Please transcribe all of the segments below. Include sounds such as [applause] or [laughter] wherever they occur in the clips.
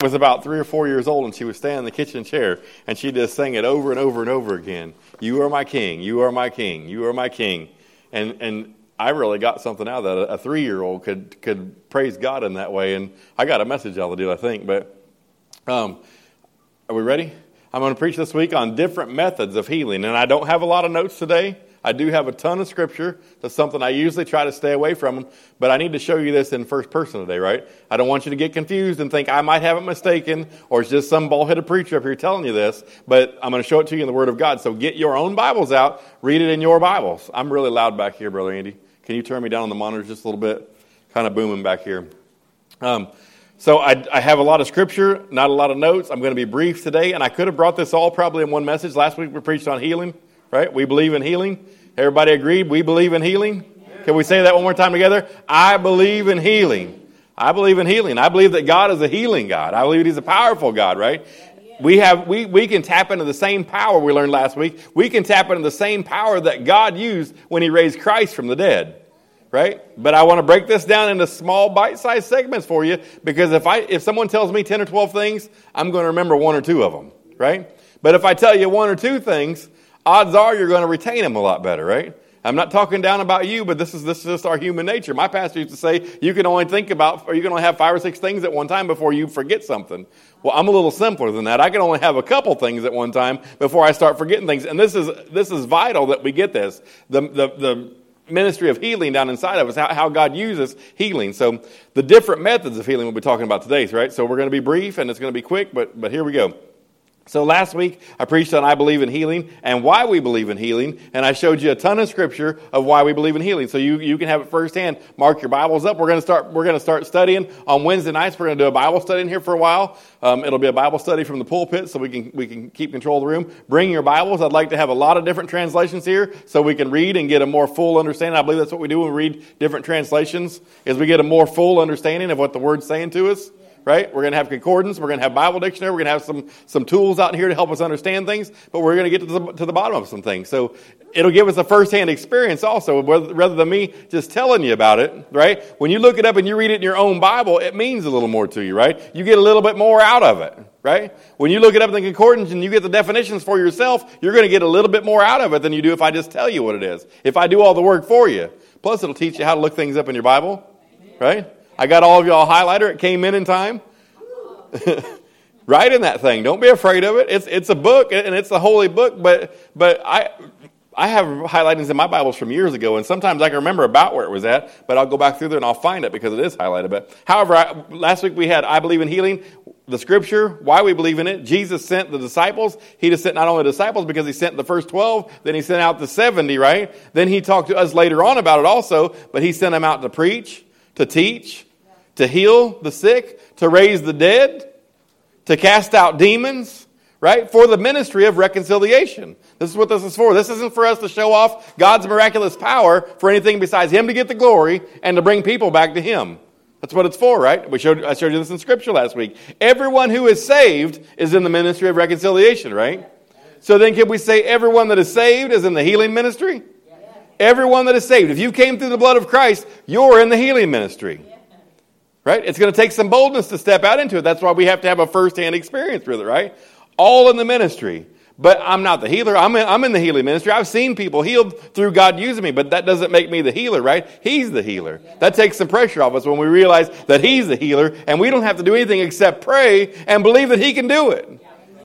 was about three or four years old and she was standing in the kitchen chair and she just sang it over and over and over again. You are my king. You are my king. You are my king. And, and I really got something out of that. A three year old could, could praise God in that way. And I got a message out of it, I think. But um, are we ready? I'm going to preach this week on different methods of healing. And I don't have a lot of notes today. I do have a ton of scripture. That's something I usually try to stay away from, but I need to show you this in first person today, right? I don't want you to get confused and think I might have it mistaken or it's just some bald headed preacher up here telling you this, but I'm going to show it to you in the Word of God. So get your own Bibles out, read it in your Bibles. I'm really loud back here, Brother Andy. Can you turn me down on the monitors just a little bit? Kind of booming back here. Um, so I, I, have a lot of scripture, not a lot of notes. I'm going to be brief today, and I could have brought this all probably in one message. Last week we preached on healing right? We believe in healing. Everybody agreed? We believe in healing? Can we say that one more time together? I believe in healing. I believe in healing. I believe that God is a healing God. I believe He's a powerful God, right? We have we, we can tap into the same power we learned last week. We can tap into the same power that God used when He raised Christ from the dead. Right? But I want to break this down into small bite-sized segments for you because if I if someone tells me 10 or 12 things, I'm going to remember one or two of them, right? But if I tell you one or two things, odds are you're going to retain them a lot better, right? I'm not talking down about you, but this is this is just our human nature. My pastor used to say you can only think about, or you can only have five or six things at one time before you forget something. Well, I'm a little simpler than that. I can only have a couple things at one time before I start forgetting things. And this is this is vital that we get this. The the the ministry of healing down inside of us, how, how God uses healing. So the different methods of healing we'll be talking about today, right? So we're going to be brief and it's going to be quick, but but here we go. So last week I preached on I believe in healing and why we believe in healing, and I showed you a ton of scripture of why we believe in healing. So you, you can have it firsthand. Mark your Bibles up. We're going to start we're going to start studying on Wednesday nights. We're going to do a Bible study in here for a while. Um, it'll be a Bible study from the pulpit, so we can we can keep control of the room. Bring your Bibles. I'd like to have a lot of different translations here, so we can read and get a more full understanding. I believe that's what we do when we read different translations, is we get a more full understanding of what the Word's saying to us right? We're going to have concordance. We're going to have Bible dictionary. We're going to have some, some tools out here to help us understand things, but we're going to get to the, to the bottom of some things. So it'll give us a firsthand experience also, rather than me just telling you about it, right? When you look it up and you read it in your own Bible, it means a little more to you, right? You get a little bit more out of it, right? When you look it up in the concordance and you get the definitions for yourself, you're going to get a little bit more out of it than you do if I just tell you what it is. If I do all the work for you. Plus, it'll teach you how to look things up in your Bible, right? I got all of y'all highlighter. It came in in time. [laughs] Write in that thing. Don't be afraid of it. It's, it's a book and it's a holy book, but, but I, I have highlightings in my Bibles from years ago, and sometimes I can remember about where it was at, but I'll go back through there and I'll find it because it is highlighted. But however, I, last week we had I believe in healing, the scripture, why we believe in it. Jesus sent the disciples. He just sent not only the disciples because he sent the first 12, then he sent out the 70, right? Then he talked to us later on about it also, but he sent them out to preach, to teach, to heal the sick, to raise the dead, to cast out demons, right? For the ministry of reconciliation. This is what this is for. This isn't for us to show off God's miraculous power for anything besides Him to get the glory and to bring people back to Him. That's what it's for, right? We showed, I showed you this in Scripture last week. Everyone who is saved is in the ministry of reconciliation, right? So then, can we say everyone that is saved is in the healing ministry? Everyone that is saved. If you came through the blood of Christ, you're in the healing ministry. Right? It's going to take some boldness to step out into it. That's why we have to have a first-hand experience with it, right? All in the ministry. But I'm not the healer. I'm in, I'm in the healing ministry. I've seen people healed through God using me, but that doesn't make me the healer, right? He's the healer. That takes some pressure off us when we realize that He's the healer and we don't have to do anything except pray and believe that He can do it.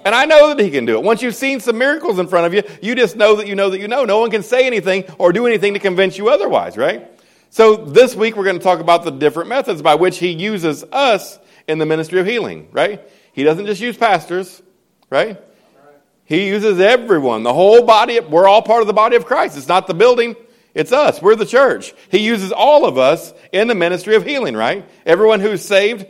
And I know that He can do it. Once you've seen some miracles in front of you, you just know that you know that you know. No one can say anything or do anything to convince you otherwise, right? So this week we're going to talk about the different methods by which he uses us in the ministry of healing, right? He doesn't just use pastors, right? He uses everyone, the whole body. We're all part of the body of Christ. It's not the building, it's us. We're the church. He uses all of us in the ministry of healing, right? Everyone who's saved.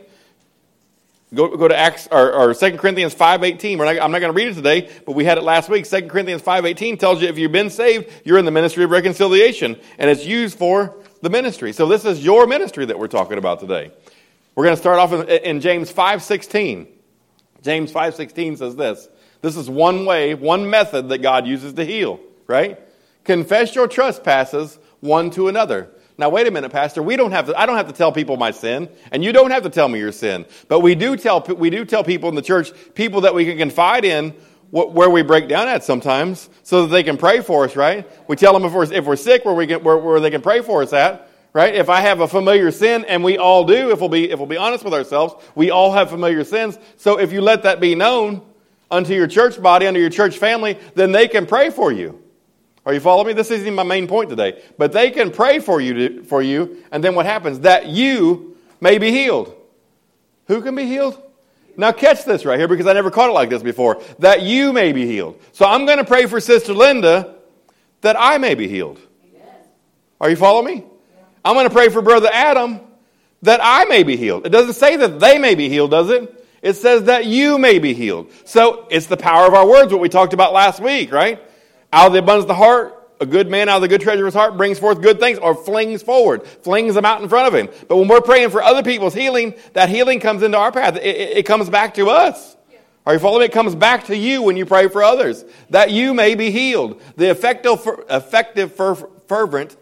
Go, go to Acts or, or 2 Corinthians 5.18. Not, I'm not going to read it today, but we had it last week. 2 Corinthians 5.18 tells you if you've been saved, you're in the ministry of reconciliation. And it's used for the ministry. So this is your ministry that we're talking about today. We're going to start off in, in James 5:16. James 5:16 says this. This is one way, one method that God uses to heal, right? Confess your trespasses one to another. Now, wait a minute, Pastor. We don't have to, I don't have to tell people my sin, and you don't have to tell me your sin. But we do tell, we do tell people in the church, people that we can confide in, where we break down at sometimes, so that they can pray for us, right? We tell them if we're, if we're sick, where, we can, where, where they can pray for us at, right? If I have a familiar sin, and we all do, if we'll be, if we'll be honest with ourselves, we all have familiar sins. So if you let that be known unto your church body, unto your church family, then they can pray for you. Are you following me? This isn't my main point today. But they can pray for you, to, for you, and then what happens? That you may be healed. Who can be healed? Now catch this right here because I never caught it like this before. That you may be healed. So I'm going to pray for Sister Linda that I may be healed. Are you following me? I'm going to pray for Brother Adam that I may be healed. It doesn't say that they may be healed, does it? It says that you may be healed. So it's the power of our words, what we talked about last week, right? Out of the abundance of the heart, a good man out of the good treasure of his heart brings forth good things or flings forward, flings them out in front of him. But when we're praying for other people's healing, that healing comes into our path. It, it, it comes back to us. Are you following me? It comes back to you when you pray for others, that you may be healed. The effective, effective fervent,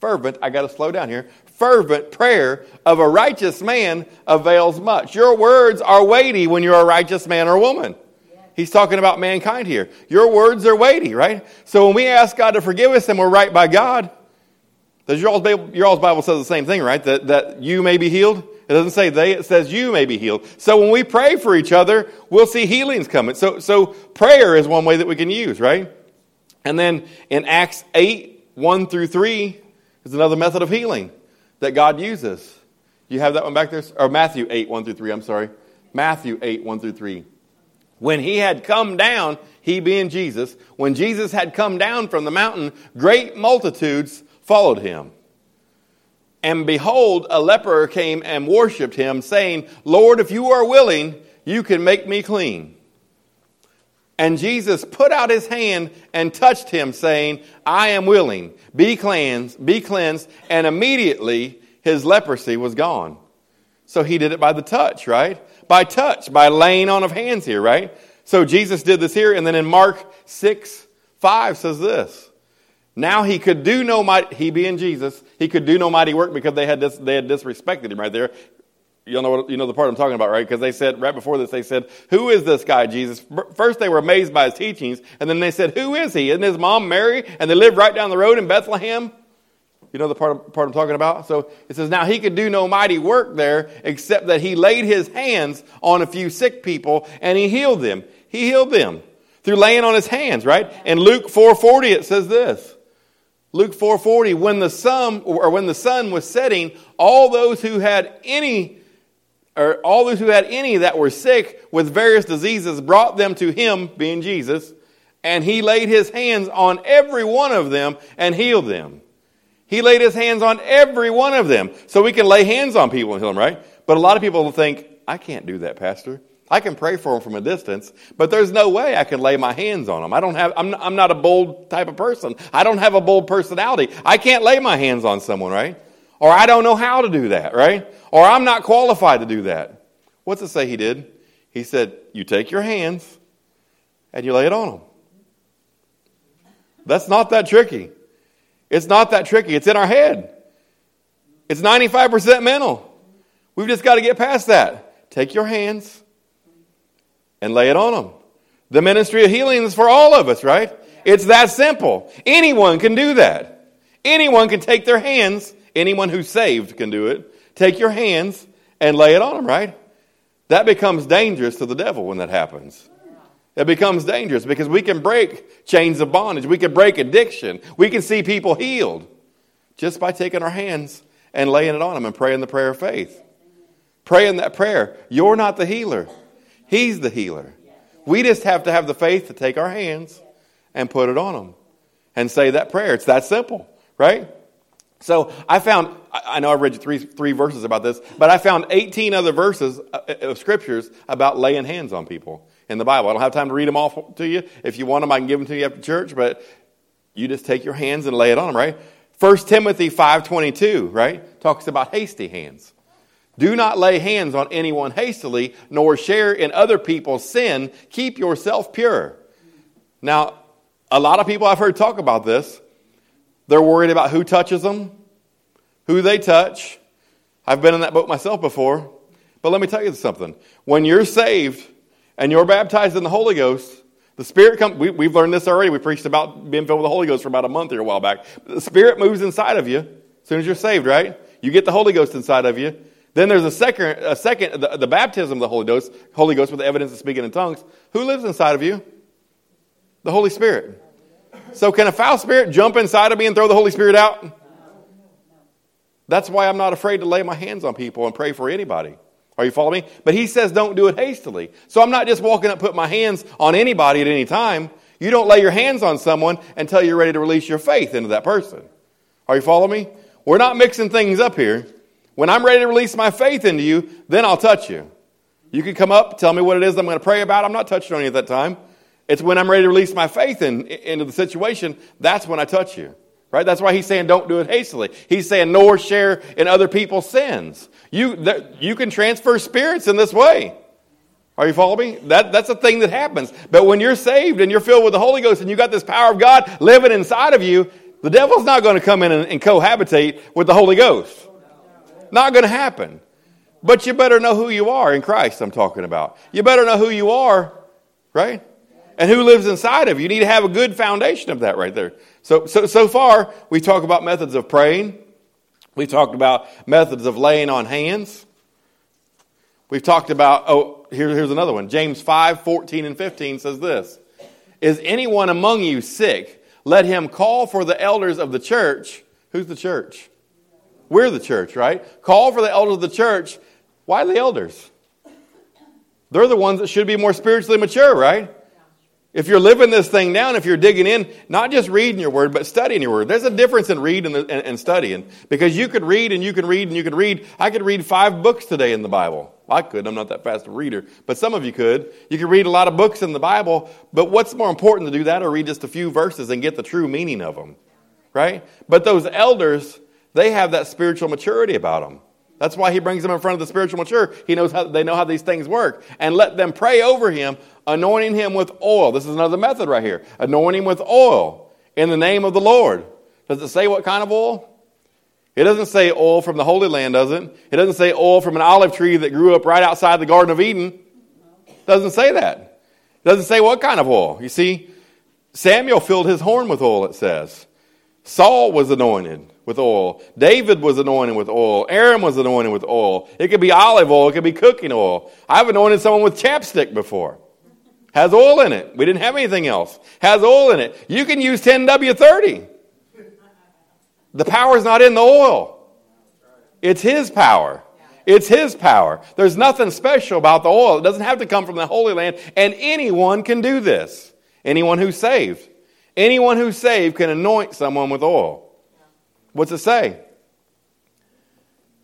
fervent, I got to slow down here, fervent prayer of a righteous man avails much. Your words are weighty when you're a righteous man or woman. He's talking about mankind here. Your words are weighty, right? So when we ask God to forgive us and we're right by God, does your all's Bible, your all's Bible says the same thing, right? That, that you may be healed? It doesn't say they, it says you may be healed. So when we pray for each other, we'll see healings coming. So, so prayer is one way that we can use, right? And then in Acts 8, 1 through 3, is another method of healing that God uses. You have that one back there? Or Matthew 8, 1 through 3, I'm sorry. Matthew 8, 1 through 3. When he had come down, he being Jesus, when Jesus had come down from the mountain, great multitudes followed him. And behold, a leper came and worshipped him, saying, Lord, if you are willing, you can make me clean. And Jesus put out his hand and touched him, saying, I am willing, be cleansed, be cleansed. And immediately his leprosy was gone. So he did it by the touch, right? By touch, by laying on of hands here, right? So Jesus did this here, and then in Mark 6, 5 says this. Now he could do no mighty, he being Jesus, he could do no mighty work because they had, dis, they had disrespected him right there. You know, what, you know the part I'm talking about, right? Because they said, right before this, they said, Who is this guy, Jesus? First, they were amazed by his teachings, and then they said, Who is he? Isn't his mom Mary? And they lived right down the road in Bethlehem. You know the part, part I'm talking about? So it says, Now he could do no mighty work there except that he laid his hands on a few sick people and he healed them. He healed them through laying on his hands, right? In Luke 4:40 it says this. Luke 4:40 when the sun or when the sun was setting all those who had any or all those who had any that were sick with various diseases brought them to him being Jesus and he laid his hands on every one of them and healed them. He laid his hands on every one of them. So we can lay hands on people and heal them, right? But a lot of people think, I can't do that, Pastor. I can pray for them from a distance, but there's no way I can lay my hands on them. I don't have, I'm, I'm not a bold type of person. I don't have a bold personality. I can't lay my hands on someone, right? Or I don't know how to do that, right? Or I'm not qualified to do that. What's it say he did? He said, You take your hands and you lay it on them. That's not that tricky. It's not that tricky. It's in our head. It's 95% mental. We've just got to get past that. Take your hands and lay it on them. The ministry of healing is for all of us, right? It's that simple. Anyone can do that. Anyone can take their hands, anyone who's saved can do it. Take your hands and lay it on them, right? That becomes dangerous to the devil when that happens. It becomes dangerous because we can break chains of bondage. We can break addiction. We can see people healed just by taking our hands and laying it on them and praying the prayer of faith. Praying that prayer. You're not the healer, He's the healer. We just have to have the faith to take our hands and put it on them and say that prayer. It's that simple, right? So I found, I know I read you three, three verses about this, but I found 18 other verses uh, of scriptures about laying hands on people in the Bible. I don't have time to read them all to you. If you want them, I can give them to you after church, but you just take your hands and lay it on them, right? 1 Timothy 5.22, right? Talks about hasty hands. Do not lay hands on anyone hastily, nor share in other people's sin. Keep yourself pure. Now, a lot of people I've heard talk about this, they're worried about who touches them. who they touch. I've been in that boat myself before. But let me tell you something. When you're saved and you're baptized in the Holy Ghost, the Spirit comes. We, have learned this already. We preached about being filled with the Holy Ghost for about a month here a while back. The Spirit moves inside of you as soon as you're saved, right? You get the Holy Ghost inside of you. Then there's a second, a second the, the baptism of the Holy Ghost, Holy Ghost with the evidence of speaking in tongues. Who lives inside of you? The Holy Spirit. So can a foul spirit jump inside of me and throw the Holy Spirit out? That's why I'm not afraid to lay my hands on people and pray for anybody. Are you following me? But he says don't do it hastily. So I'm not just walking up, put my hands on anybody at any time. You don't lay your hands on someone until you're ready to release your faith into that person. Are you following me? We're not mixing things up here. When I'm ready to release my faith into you, then I'll touch you. You can come up, tell me what it is I'm going to pray about. I'm not touching on you at that time. It's when I'm ready to release my faith in, into the situation, that's when I touch you. Right? That's why he's saying don't do it hastily. He's saying nor share in other people's sins. You, you can transfer spirits in this way. Are you following me? That, that's a thing that happens. But when you're saved and you're filled with the Holy Ghost and you got this power of God living inside of you, the devil's not going to come in and, and cohabitate with the Holy Ghost. Not going to happen. But you better know who you are in Christ, I'm talking about. You better know who you are, right? And who lives inside of you. You need to have a good foundation of that right there. So, so, so far, we talked about methods of praying. We've talked about methods of laying on hands. We've talked about, oh, here, here's another one. James 5, 14 and 15 says this Is anyone among you sick? Let him call for the elders of the church. Who's the church? We're the church, right? Call for the elders of the church. Why the elders? They're the ones that should be more spiritually mature, right? If you're living this thing down, if you're digging in, not just reading your word, but studying your word. There's a difference in reading and, and, studying. Because you could read and you can read and you can read. I could read five books today in the Bible. I could. I'm not that fast a reader. But some of you could. You could read a lot of books in the Bible. But what's more important to do that or read just a few verses and get the true meaning of them? Right? But those elders, they have that spiritual maturity about them. That's why he brings them in front of the spiritual mature. He knows how they know how these things work. And let them pray over him, anointing him with oil. This is another method right here. Anointing with oil in the name of the Lord. Does it say what kind of oil? It doesn't say oil from the Holy Land, does it? It doesn't say oil from an olive tree that grew up right outside the Garden of Eden. It doesn't say that. It doesn't say what kind of oil. You see, Samuel filled his horn with oil, it says. Saul was anointed with oil. David was anointed with oil. Aaron was anointed with oil. It could be olive oil. It could be cooking oil. I've anointed someone with chapstick before. Has oil in it. We didn't have anything else. Has oil in it. You can use 10W30. The power is not in the oil. It's His power. It's His power. There's nothing special about the oil. It doesn't have to come from the Holy Land, and anyone can do this. Anyone who's saved. Anyone who's saved can anoint someone with oil. What's it say?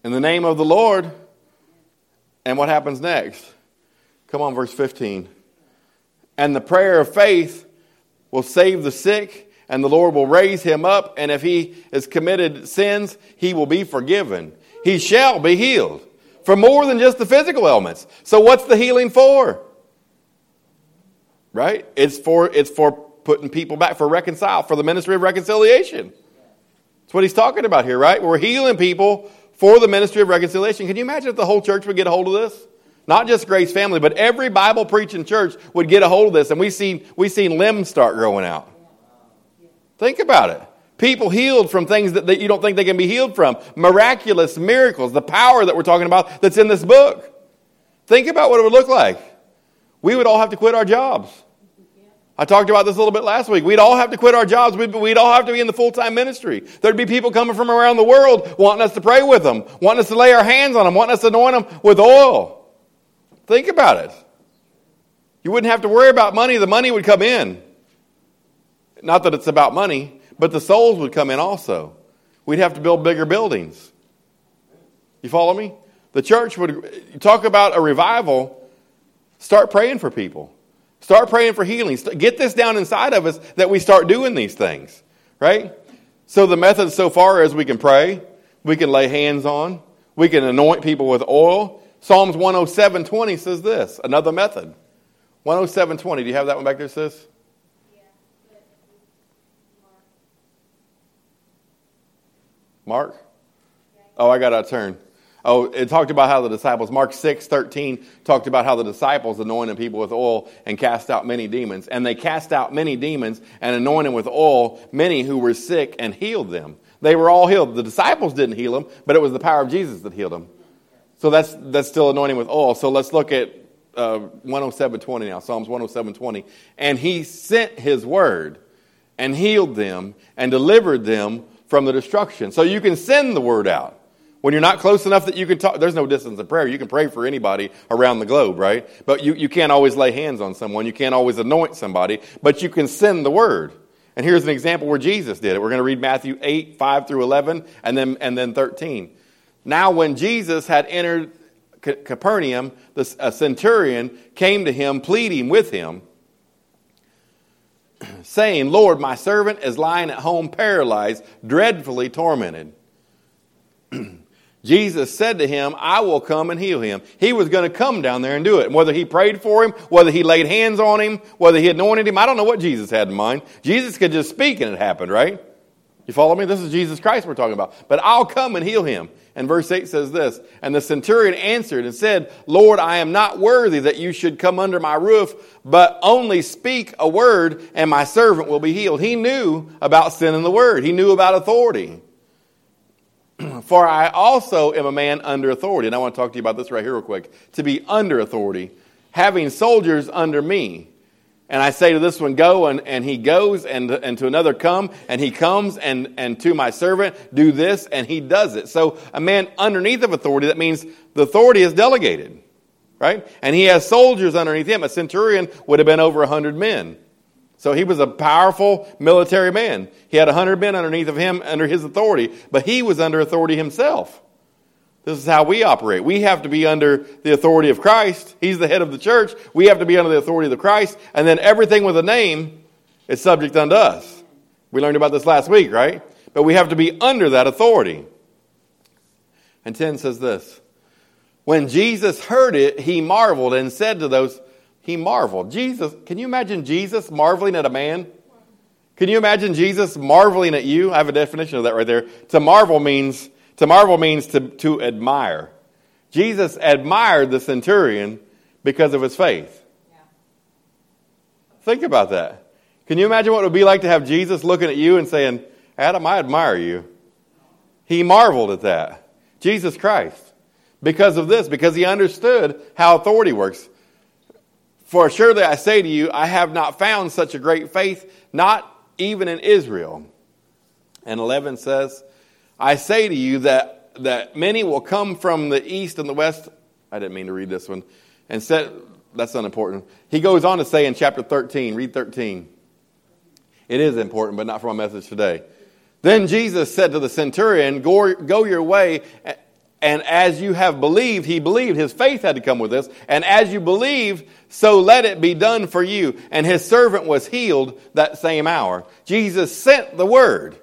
In the name of the Lord. And what happens next? Come on, verse 15. And the prayer of faith will save the sick, and the Lord will raise him up, and if he has committed sins, he will be forgiven. He shall be healed for more than just the physical ailments. So what's the healing for? Right? It's for it's for putting people back for reconcile, for the ministry of reconciliation. That's what he's talking about here, right? We're healing people for the ministry of reconciliation. Can you imagine if the whole church would get a hold of this? Not just Grace Family, but every Bible preaching church would get a hold of this, and we've seen, we've seen limbs start growing out. Think about it. People healed from things that, that you don't think they can be healed from. Miraculous miracles, the power that we're talking about that's in this book. Think about what it would look like. We would all have to quit our jobs. I talked about this a little bit last week. We'd all have to quit our jobs. We'd, we'd all have to be in the full time ministry. There'd be people coming from around the world wanting us to pray with them, wanting us to lay our hands on them, wanting us to anoint them with oil. Think about it. You wouldn't have to worry about money, the money would come in. Not that it's about money, but the souls would come in also. We'd have to build bigger buildings. You follow me? The church would talk about a revival, start praying for people. Start praying for healing. Get this down inside of us that we start doing these things, right? So the method so far is we can pray, we can lay hands on, we can anoint people with oil. Psalms 107:20 says this, another method. 107:20. Do you have that one back there, sis? Mark? Oh, I got to turn. Oh, it talked about how the disciples, Mark 6, 13, talked about how the disciples anointed people with oil and cast out many demons. And they cast out many demons and anointed with oil many who were sick and healed them. They were all healed. The disciples didn't heal them, but it was the power of Jesus that healed them. So that's, that's still anointing with oil. So let's look at uh, 107.20 now, Psalms 107.20. And he sent his word and healed them and delivered them from the destruction. So you can send the word out. When you're not close enough that you can talk, there's no distance in prayer. You can pray for anybody around the globe, right? But you, you can't always lay hands on someone. You can't always anoint somebody, but you can send the word. And here's an example where Jesus did it. We're going to read Matthew 8, 5 through 11, and then, and then 13. Now, when Jesus had entered Capernaum, a centurion came to him, pleading with him, [clears throat] saying, Lord, my servant is lying at home paralyzed, dreadfully tormented. [clears throat] Jesus said to him, I will come and heal him. He was going to come down there and do it. Whether he prayed for him, whether he laid hands on him, whether he anointed him, I don't know what Jesus had in mind. Jesus could just speak and it happened, right? You follow me? This is Jesus Christ we're talking about. But I'll come and heal him. And verse 8 says this And the centurion answered and said, Lord, I am not worthy that you should come under my roof, but only speak a word, and my servant will be healed. He knew about sin and the word, he knew about authority. [clears throat] For I also am a man under authority. And I want to talk to you about this right here, real quick. To be under authority, having soldiers under me. And I say to this one, go, and, and he goes, and, and to another, come, and he comes, and, and to my servant, do this, and he does it. So a man underneath of authority, that means the authority is delegated, right? And he has soldiers underneath him. A centurion would have been over a hundred men. So he was a powerful military man. He had a hundred men underneath of him under his authority, but he was under authority himself. This is how we operate. We have to be under the authority of Christ. He's the head of the church. We have to be under the authority of Christ. And then everything with a name is subject unto us. We learned about this last week, right? But we have to be under that authority. And 10 says this When Jesus heard it, he marveled and said to those he marveled. Jesus, can you imagine Jesus marveling at a man? Can you imagine Jesus marveling at you? I have a definition of that right there. To marvel means to marvel means to, to admire. Jesus admired the centurion because of his faith. Yeah. Think about that. Can you imagine what it would be like to have Jesus looking at you and saying, Adam, I admire you? He marveled at that. Jesus Christ. Because of this, because he understood how authority works. For surely I say to you, I have not found such a great faith, not even in Israel. And 11 says, I say to you that, that many will come from the east and the west. I didn't mean to read this one. And said, that's unimportant. He goes on to say in chapter 13, read 13. It is important, but not for my message today. Then Jesus said to the centurion, Go, go your way and as you have believed, he believed. His faith had to come with this. And as you believed, so let it be done for you. And his servant was healed that same hour. Jesus sent the word.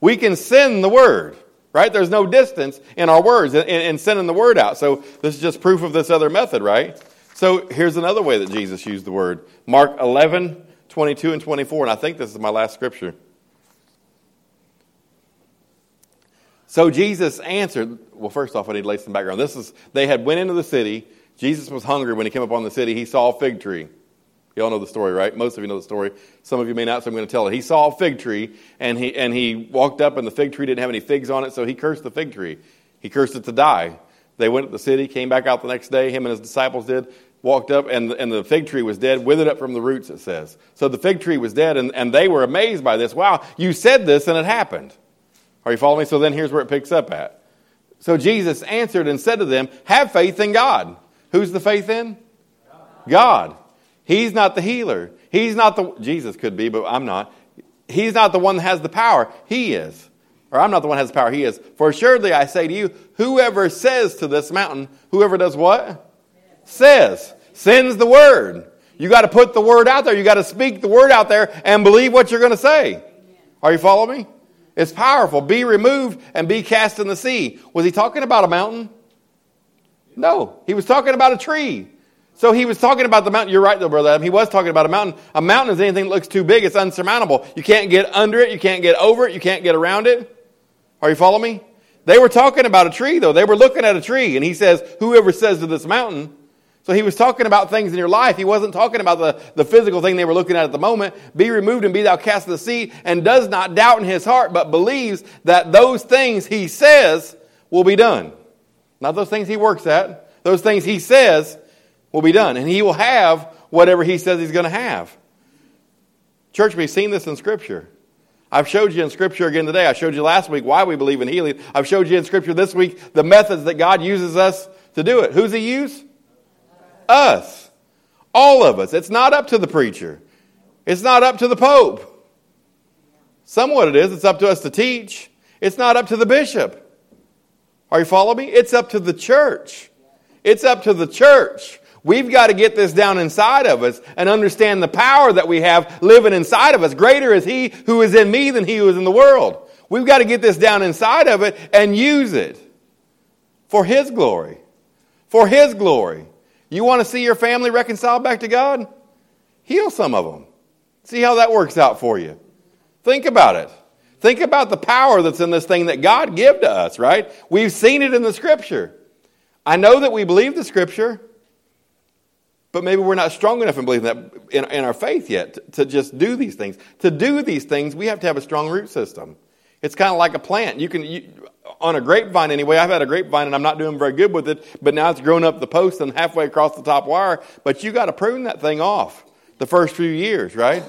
We can send the word, right? There's no distance in our words in sending the word out. So this is just proof of this other method, right? So here's another way that Jesus used the word. Mark 11, 22 and 24. And I think this is my last scripture. So Jesus answered, well, first off, I need to lay some background. This is, they had went into the city. Jesus was hungry when he came upon the city. He saw a fig tree. You all know the story, right? Most of you know the story. Some of you may not, so I'm going to tell it. He saw a fig tree, and he, and he walked up, and the fig tree didn't have any figs on it, so he cursed the fig tree. He cursed it to die. They went to the city, came back out the next day, him and his disciples did, walked up, and, and the fig tree was dead, withered up from the roots, it says. So the fig tree was dead, and, and they were amazed by this. Wow, you said this, and it happened. Are you following me? So then here's where it picks up at. So Jesus answered and said to them, Have faith in God. Who's the faith in? God. He's not the healer. He's not the, Jesus could be, but I'm not. He's not the one that has the power. He is. Or I'm not the one that has the power. He is. For assuredly I say to you, whoever says to this mountain, whoever does what? Says. Sends the word. You got to put the word out there. You got to speak the word out there and believe what you're going to say. Are you following me? It's powerful. Be removed and be cast in the sea. Was he talking about a mountain? No, he was talking about a tree. So he was talking about the mountain. You're right, though, brother Adam. He was talking about a mountain. A mountain is anything that looks too big. It's unsurmountable. You can't get under it. You can't get over it. You can't get around it. Are you following me? They were talking about a tree, though. They were looking at a tree, and he says, Whoever says to this mountain. So he was talking about things in your life. He wasn't talking about the, the physical thing they were looking at at the moment. Be removed and be thou cast in the sea, and does not doubt in his heart, but believes that those things he says will be done. Not those things he works at, those things he says will be done. And he will have whatever he says he's going to have. Church, we've seen this in Scripture. I've showed you in Scripture again today. I showed you last week why we believe in healing. I've showed you in Scripture this week the methods that God uses us to do it. Who's He use? Us. All of us. It's not up to the preacher, it's not up to the Pope. Somewhat it is. It's up to us to teach. It's not up to the bishop. Are you following me? It's up to the church. It's up to the church. We've got to get this down inside of us and understand the power that we have living inside of us. Greater is He who is in me than He who is in the world. We've got to get this down inside of it and use it for His glory. For His glory. You want to see your family reconciled back to God? Heal some of them. See how that works out for you. Think about it. Think about the power that's in this thing that God gave to us, right? We've seen it in the Scripture. I know that we believe the Scripture. But maybe we're not strong enough in believing that in, in our faith yet to, to, just do these things. To do these things, we have to have a strong root system. It's kind of like a plant. You can, you, on a grapevine anyway, I've had a grapevine and I'm not doing very good with it, but now it's grown up the post and halfway across the top wire. But you got to prune that thing off the first few years, right?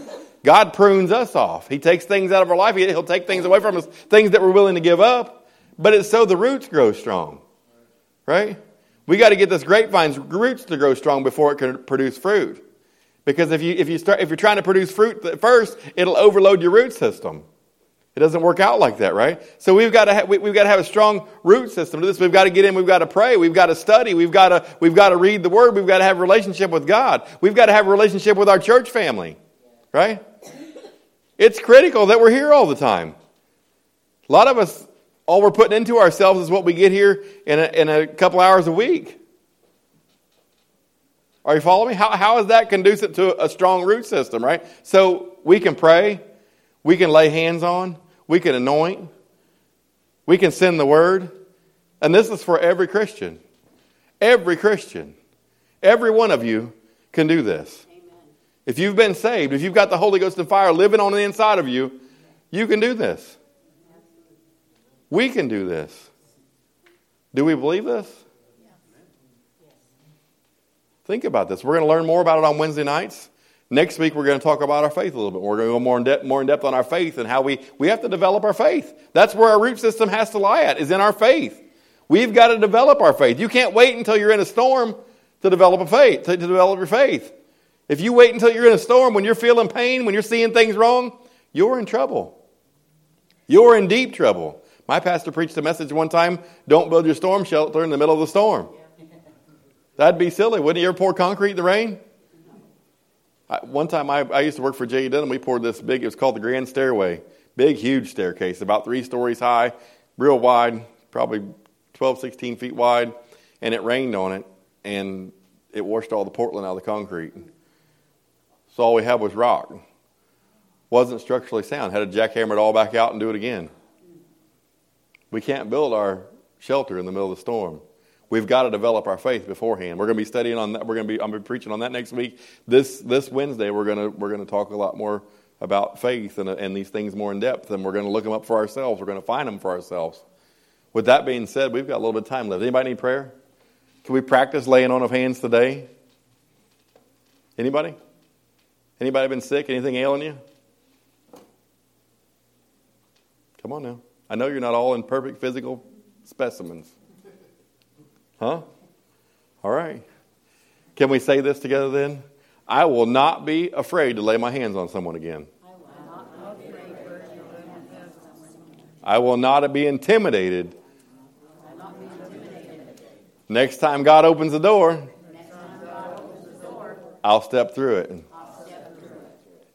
God prunes us off. He takes things out of our life. He'll take things away from us, things that we're willing to give up. But it's so the roots grow strong, right? We got to get this grapevine's roots to grow strong before it can produce fruit. Because if you, if you start, if you're trying to produce fruit first, it'll overload your root system. It doesn't work out like that, right? So we've got to have, we, have got to have a strong root system to this. We've got to get in. We've got to pray. We've got to study. We've got to, we've got to read the word. We've got to have a relationship with God. We've got to have a relationship with our church family, right? It's critical that we're here all the time. A lot of us all we're putting into ourselves is what we get here in a, in a couple hours a week. Are you following me? How, how is that conducive to a strong root system, right? So we can pray, we can lay hands on, we can anoint, we can send the word. And this is for every Christian. Every Christian. Every one of you can do this. Amen. If you've been saved, if you've got the Holy Ghost and fire living on the inside of you, you can do this. We can do this. Do we believe this? Think about this. We're going to learn more about it on Wednesday nights. Next week, we're going to talk about our faith a little bit. We're going to go more in, depth, more in depth on our faith and how we, we have to develop our faith. That's where our root system has to lie at, is in our faith. We've got to develop our faith. You can't wait until you're in a storm to develop a faith, to, to develop your faith. If you wait until you're in a storm, when you're feeling pain, when you're seeing things wrong, you're in trouble. You're in deep trouble. My pastor preached a message one time don't build your storm shelter in the middle of the storm. [laughs] That'd be silly. Wouldn't you ever pour concrete in the rain? One time I, I, used to work for J.E. Dunham. We poured this big, it was called the Grand Stairway. Big, huge staircase, about three stories high, real wide, probably 12, 16 feet wide. And it rained on it, and it washed all the Portland out of the concrete. So all we had was rock. Wasn't structurally sound. Had to jackhammer it all back out and do it again. We can't build our shelter in the middle of the storm. We've got to develop our faith beforehand. We're going to be studying on that. We're going to be I'm going to be preaching on that next week. This this Wednesday we're going to we're going to talk a lot more about faith and, and these things more in depth, and we're going to look them up for ourselves. We're going to find them for ourselves. With that being said, we've got a little bit of time left. Anybody need prayer? Can we practice laying on of hands today? Anybody? Anybody been sick? Anything ailing you? Come on now. I know you're not all in perfect physical specimens. Huh? All right. Can we say this together then? I will not be afraid to lay my hands on someone again. I will not be intimidated. Next time God opens the door, I'll step through it.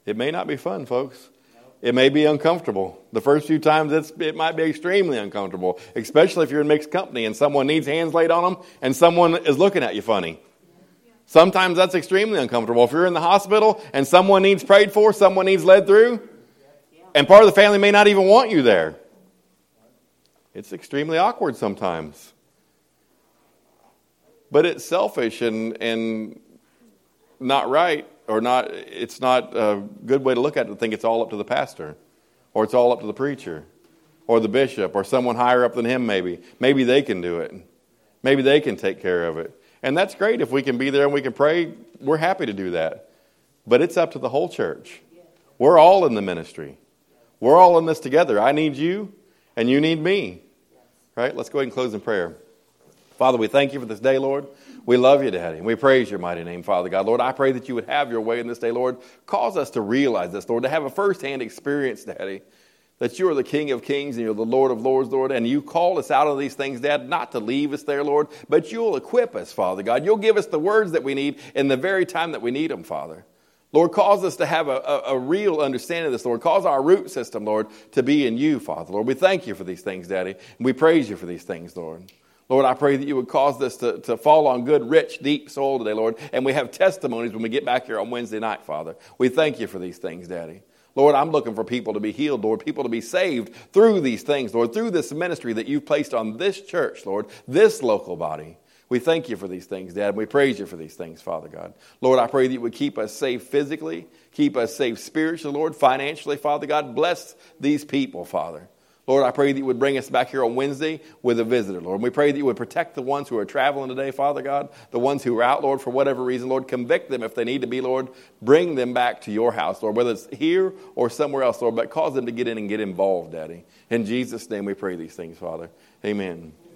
It may not be fun, folks. It may be uncomfortable. The first few times it might be extremely uncomfortable, especially if you're in mixed company and someone needs hands laid on them and someone is looking at you funny. Sometimes that's extremely uncomfortable. If you're in the hospital and someone needs prayed for, someone needs led through, and part of the family may not even want you there. It's extremely awkward sometimes. But it's selfish and, and not right, or not, it's not a good way to look at it to think it's all up to the pastor, or it's all up to the preacher, or the bishop, or someone higher up than him, maybe. Maybe they can do it. Maybe they can take care of it. And that's great if we can be there and we can pray. We're happy to do that. But it's up to the whole church. We're all in the ministry. We're all in this together. I need you, and you need me. Right? Let's go ahead and close in prayer. Father, we thank you for this day, Lord. We love you, Daddy, and we praise your mighty name, Father God. Lord, I pray that you would have your way in this day, Lord. Cause us to realize this, Lord, to have a firsthand experience, Daddy, that you are the King of kings and you're the Lord of lords, Lord, and you call us out of these things, Dad, not to leave us there, Lord, but you'll equip us, Father God. You'll give us the words that we need in the very time that we need them, Father. Lord, cause us to have a, a, a, real understanding of this, Lord. Cause our root system, Lord, to be in you, Father. Lord, we thank you for these things, Daddy, and we praise you for these things, Lord. Lord, I pray that you would cause this to, to fall on good, rich, deep soil today, Lord, and we have testimonies when we get back here on Wednesday night, Father. We thank you for these things, Daddy. Lord, I'm looking for people to be healed, Lord, people to be saved through these things, Lord, through this ministry that you've placed on this church, Lord, this local body. We thank you for these things, Dad. And we praise you for these things, Father God. Lord, I pray that you would keep us safe physically, keep us safe spiritually, Lord, financially, Father God. Bless these people, Father. Lord, I pray that you would bring us back here on Wednesday with a visitor, Lord. And we pray that you would protect the ones who are traveling today, Father God, the ones who are out, Lord, for whatever reason, Lord. Convict them if they need to be, Lord. Bring them back to your house, Lord, whether it's here or somewhere else, Lord, but cause them to get in and get involved, Daddy. In Jesus' name we pray these things, Father. Amen.